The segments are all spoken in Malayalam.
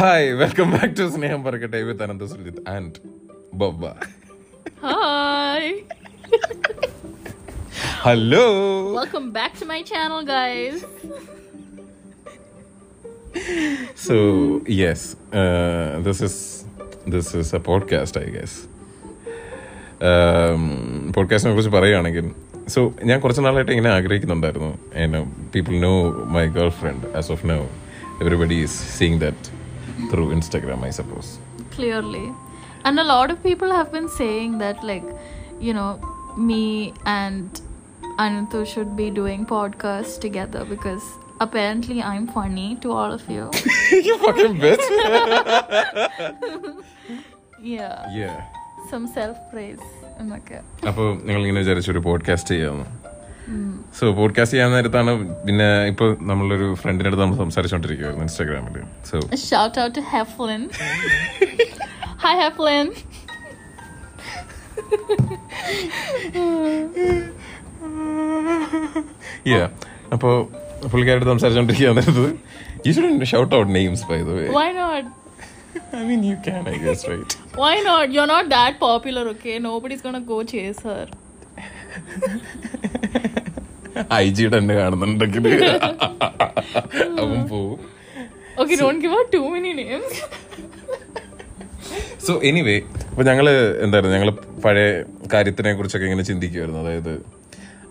ഹായ് വെൽക്കം ബാക്ക് ടു സ്നേഹം പറക്കട്ടെ. With Anantha Sujith and Bobba. Hi hello welcome back to my channel guys so yes this is this is a podcast I guess പോഡ്കാസ്റ്റിനെ കുറിച്ച് പറയുകയാണെങ്കിൽ സോ ഞാൻ കുറച്ച് നാളായിട്ട് ഇങ്ങനെ ആഗ്രഹിക്കുന്നുണ്ടായിരുന്നു. People know my girlfriend as of now everybody is seeing that Through Instagram I suppose Clearly. And a lot of people have been saying that, like, you know, me and Anantu should be doing podcasts together because apparently I'm funny to all of you. you fucking bitch yeah. yeah Some self praise. Okay. അപ്പോൾ ഞങ്ങൾ ഇങ്ങനെ വിചാരിച്ചു ഒരു പോഡ്കാസ്റ്റ് ചെയ്യാമെന്ന് സോ പോഡ്കാസ്റ്റ് ചെയ്യാൻ നേരത്താണ് പിന്നെ ഇപ്പൊ നമ്മളൊരു ഫ്രണ്ടിന്റെ അടുത്ത് നമ്മൾ സംസാരിച്ചുകൊണ്ടിരിക്കുവായിരുന്നു ഇൻസ്റ്റാഗ്രാമിൽ so out to Heflin. Hi, Heflin. Yeah അപ്പോൾ പുള്ളിക്കാരുടെ സംസാരിച്ചുകൊണ്ടിരിക്കുക നേരത്ത് you should shout out names by the way Why not? I mean, you can, I guess, right? Why not? You're not that popular, okay? Nobody's gonna go chase her. ഐ ജിയുടെ എന്നെ കാണുന്നുണ്ടെങ്കിൽ. അവൻ പോവും. Don't many names. So anyway അപ്പോൾ ഞങ്ങൾ എന്തായിരുന്നു? ഞങ്ങൾ പഴയ കാര്യത്തിനെ കുറിച്ചൊക്കെ ഇങ്ങനെ ചിന്തിക്കുമായിരുന്നു അതായത്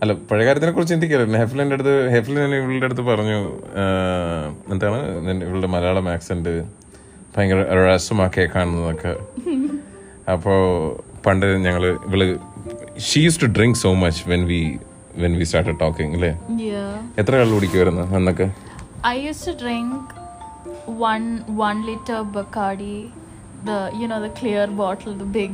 അല്ല പഴയ കാര്യത്തിനെ കുറിച്ച് ചിന്തിക്കായിരുന്നു ഹെഫ്ലിന്റെ അടുത്ത് ഹെഫ്ലിൻ ഇവളുടെ അടുത്ത് പറഞ്ഞു എന്താണ്? ഇവളുടെ മലയാളം ആക്സെന്റ് ഭയങ്കര രസമാക്കിയ കാണുന്നതൊക്കെ അപ്പോൾ പണ്ട് ഞങ്ങൾ ഇവൾ She use to drink so much when we when we start talking അല്ലേ Yeah. എത്ര കള്ളു കുടിക്കുമായിരുന്നു അന്നൊക്കെ I used to drink one one liter Bacardi, the you know the clear bottle, the big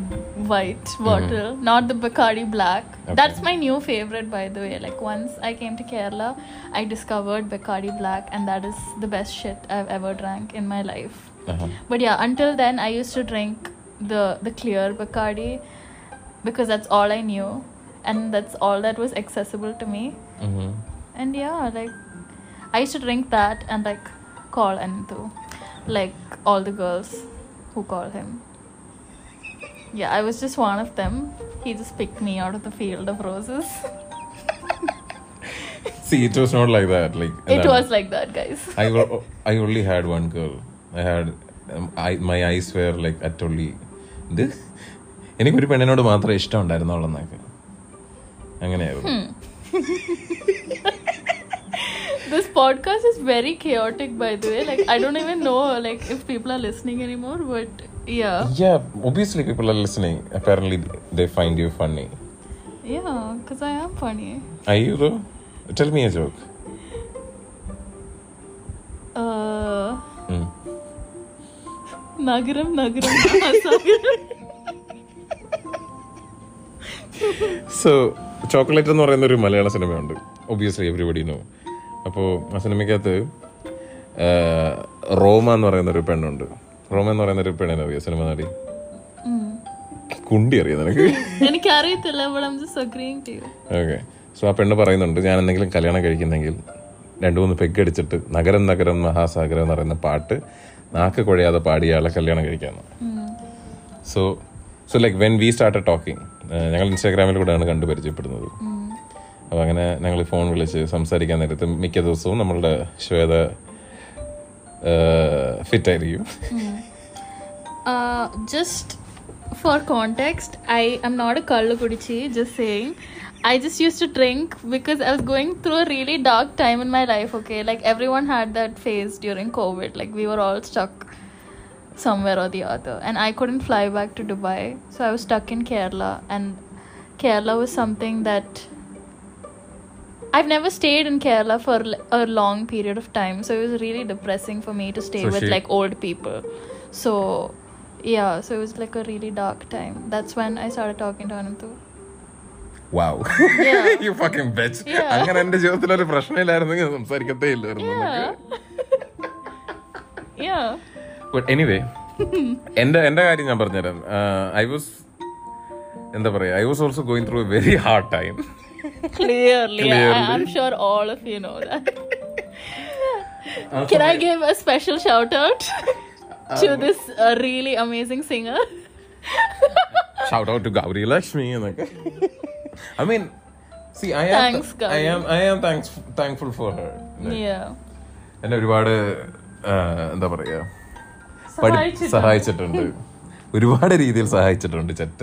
white bottle, not the Bacardi black. That's my new favorite, by the way. Like once I came to Kerala, I discovered Bacardi black, and that is the best shit I've ever drank in my life. Aaha. But yeah, until then, I used to drink the the clear Bacardi because that's all I knew and that's all that was accessible to me. Mm-hmm. And yeah, like I used to drink that and like call Anthu, like all the girls who call him. Yeah, I was just one of them. He just picked me out of the field of roses. See, it was not like that. Like it was like that, guys. I I only had one girl. I had um, I my eyes were like utterly this എനിക്കൊരു പെണ്ണിനോട് മാത്രമേ ഇഷ്ടം ഉണ്ടായിരുന്നുള്ളൂ എന്നൊക്കെ അങ്ങനെയായിരുന്നു This podcast is very chaotic, by the way. Like I don't even know like if people are listening anymore, but yeah, Yeah, obviously people are listening. Apparently they find you funny. yeah, because I am funny. Are you though? Tell me a joke. Uh, Mm. Nagaram, Mahasagaram. So chocolate എന്ന് പറയുന്ന ഒരു മലയാള സിനിമയുണ്ട്. ഒബിയസ്ലി എവറിബഡി നോ അപ്പോൾ ആ സിനിമയ്ക്കകത്ത് റോമ എന്ന് പറയുന്ന ഒരു പെണ്ണുണ്ട്. റോമ എന്ന് പറയുന്ന ഒരു പെണ്ണിനെ അറിയാം സിനിമ നടി? കുണ്ടി അറിയാം നിനക്ക്? എനിക്കറിയത്തില്ല ഓക്കെ സോ ആ പെണ്ണ് പറയുന്നുണ്ട് ഞാൻ എന്തെങ്കിലും കല്യാണം കഴിക്കുന്നെങ്കിൽ രണ്ടു മൂന്ന് പെഗ് അടിച്ചിട്ട് നഗരം നഗരം മഹാസാഗരം എന്ന് പറയുന്ന പാട്ട് നാക്ക് കുഴയാതെ പാടിയ ആളെ കല്യാണം കഴിക്കാന്ന്. So so like when we start talking ഞങ്ങൾ ഇൻസ്റ്റാഗ്രാമിലൂടെയാണ് കണ്ടു പരിചയപ്പെടുന്നത് അപ്പോൾ അങ്ങനെ ഞങ്ങൾ ഫോൺ വിളിച്ച് സംസാരിക്കാൻ നേരത്ത് മിക്ക ദിവസവും നമ്മളുടെ ശ്വേത ഫിറ്റ് ആയിരിക്കും Uh, just for context, I am not a Kallu Kudichi, just saying. I just used to drink because I was going through a really dark time in my life, okay? Like everyone had that phase during COVID. Like we were all stuck somewhere or the other. And I couldn't fly back to Dubai. So I was stuck in Kerala. And Kerala was something that I've never stayed in Kerala for l- a long period of time. So it was really depressing for me to stay So with she- like old people. So yeah, so it was like a really dark time. That's when I started talking to Anantu. Wow Yeah. You fucking bitch Yeah. അങ്ങനെ എന്റെ ജീവിതത്തിൽ ഒരു പ്രശ്നമില്ലായിരുന്നെങ്കിൽ സംസാരിക്കത്തേ ഇല്ലായിരുന്നു Yeah. yeah. ബട്ട് എനിവേ എന്റെ എന്റെ കാര്യം ഞാൻ പറഞ്ഞുതരാം ഐ വാസ് എന്താ പറയാ I was also going through a very hard time Clearly, I, Clearly. I'm sure all of you know that. Can I give a special shout out? to this uh, really amazing singer. Shout out to Gauri Lakshmi എന്നൊക്കെ I mean see I am Thanks, Gauri. I am I am thanks thankful for her yeah. എന്നെ ഒരുപാട് ആ, എന്താ പറയാ പഠി- സഹായിച്ചിട്ടുണ്ട്. ഒരുപാട് രീതിയിൽ സഹായിച്ചിട്ടുണ്ട് ചെറ്റ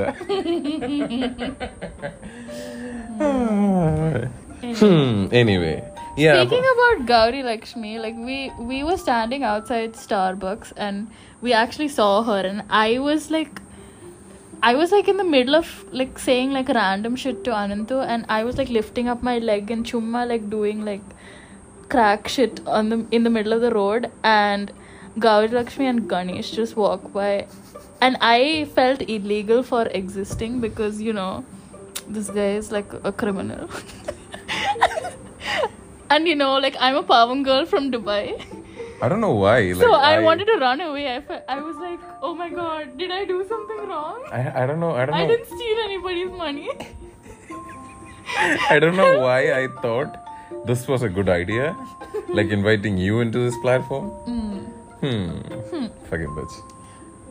anyway Yeah. Speaking about Gauri Lakshmi, like we we were standing outside Starbucks and we actually saw her and I was like I was like in the middle of like saying like random shit to Anantu and I was like lifting up my leg and chumma like doing like crack shit on the in the middle of the road and Gauri Lakshmi and Ganesh just walk by and I felt illegal for existing because you know this guy is like a criminal. and you know, like I'm a Pavan girl from Dubai. I don't know why. Like, so I, wanted to run away. I, fe- I was like, oh my god, did I do something wrong? I, I don't know. I don't know. I didn't steal anybody's money. I don't know why I thought this was a good idea. Like inviting you into this platform. Hmm.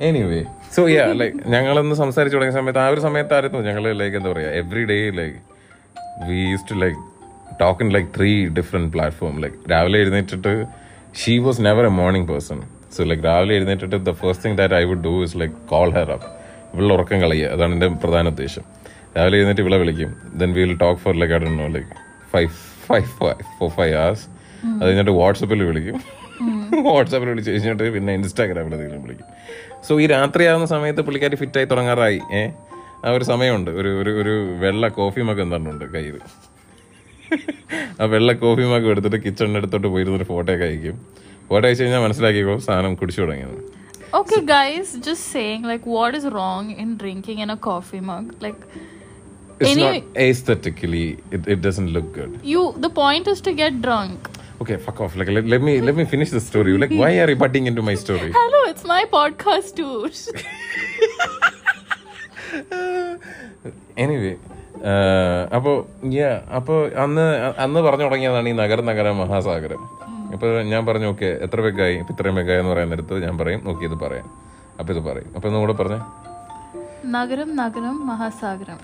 Anyway so yeah like ഞങ്ങളൊന്ന് സംസാരിച്ചു തുടങ്ങിയ സമയത്ത് ആ ഒരു സമയത്തായിരുന്നു ഞങ്ങൾ ലൈക്ക് എന്താ പറയുക every day like we use to like talk in like three different platform like രാവിലെ എഴുന്നേറ്റിട്ട് she was never a morning person so like രാവിലെ എഴുന്നേറ്റിട്ട് the first thing that I would do is like call her up ഇവളുടെ ഉറക്കം കളയുക. അതാണ് എന്റെ പ്രധാന ഉദ്ദേശം. രാവിലെ എഴുന്നേറ്റ് ഇവളെ വിളിക്കും. Then will talk for like I do like five five four five hours അത് കഴിഞ്ഞിട്ട് വാട്സപ്പിൽ വിളിക്കും. വാട്സാപ്പിൽ വിളിച്ച് കഴിഞ്ഞിട്ട് പിന്നെ ഇൻസ്റ്റാഗ്രാമിൽ എന്തെങ്കിലും വിളിക്കും. സോ ഈ രാത്രിയാവുന്ന സമയത്ത് പുള്ളിക്കാരി ഫിറ്റായി തുടങ്ങാറായി. ഏ? ആ ഒരു സമയമുണ്ട്. ഒരു ഒരു ഒരു വെള്ള കോഫി മഗ് എന്താണ് കയ്യിൽ ആ വെള്ള കോഫി മഗ് എടുത്തിട്ട് കിച്ചണിന്റെ അടുത്തോട്ട് പോയിരുന്നൊരു ഫോട്ടോ ഒക്കെ അയക്കും. ഫോട്ടോ അയച്ചു കഴിഞ്ഞാൽ മനസ്സിലാക്കിക്കോ സാധനം കുടിച്ചു തുടങ്ങിയത്. Okay, guys, just saying, like, what is wrong in drinking in a coffee mug? Like, It's Any- not aesthetically, it, it doesn't look good. you, the point is to get drunk. Okay, fuck off. Like, let, let me let me finish the story. Like, why are you butting into my story? Hello, it's my podcast, dude. Anyway അപ്പോൾ യാ അപ്പോൾ അന്ന് അന്ന് പറഞ്ഞു തുടങ്ങിയതാണ് ഈ നഗര നഗര മഹാസാഗരം അപ്പോൾ ഞാൻ പറഞ്ഞു ഓക്കെ എത്ര പെഗ്ഗായി ഇപ്പം ഇത്രയും പെഗ്ഗായി എന്ന് പറയാൻ നേരത്ത് ഞാൻ പറയും ഓക്കെ ഇത് പറയാം അപ്പോൾ ഇത് പറയും അപ്പോൾ ഒന്നുകൂടെ പറഞ്ഞേ Nagaram, Nagaram, Mahasagaram.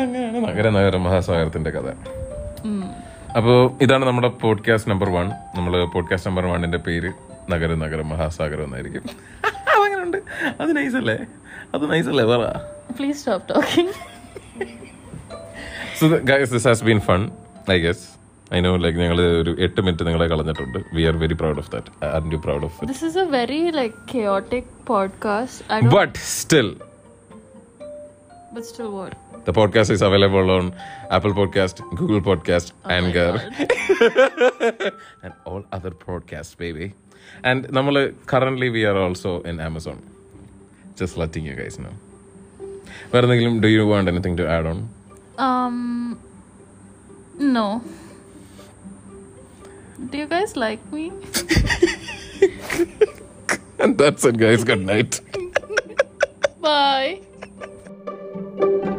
അങ്ങനെയാണ് നഗര നഗര മഹാസാഗരത്തിന്റെ കഥ. അപ്പോൾ ഇതാണ് നമ്മുടെ പോഡ്കാസ്റ്റ് നമ്പർ വൺ നമ്മൾ പോഡ്കാസ്റ്റ് നമ്പർ വണ്ണിന്റെ പേര് നഗര നഗര മഹാസാഗരം എന്നായിരിക്കും. അങ്ങനെയുണ്ട്. അത് നൈസല്ലേ അത് നൈസല്ലേ പറ. Please stop talking so guys this has been fun I guess I know like ഞങ്ങൾ ഒരു എട്ട് മിനിറ്റ് നിങ്ങളെ കളഞ്ഞിട്ടുണ്ട്. We are very proud of that are you proud of this is a very like like podcast but still But still what? The podcast is available on Apple Podcast, Google Podcast, oh and all other podcasts, baby. And namale, currently we are also in Amazon. Just letting you guys know. Do you want anything to add on? Um, no. Do you guys like me? and that's it, guys. Good night. Bye. Thank you.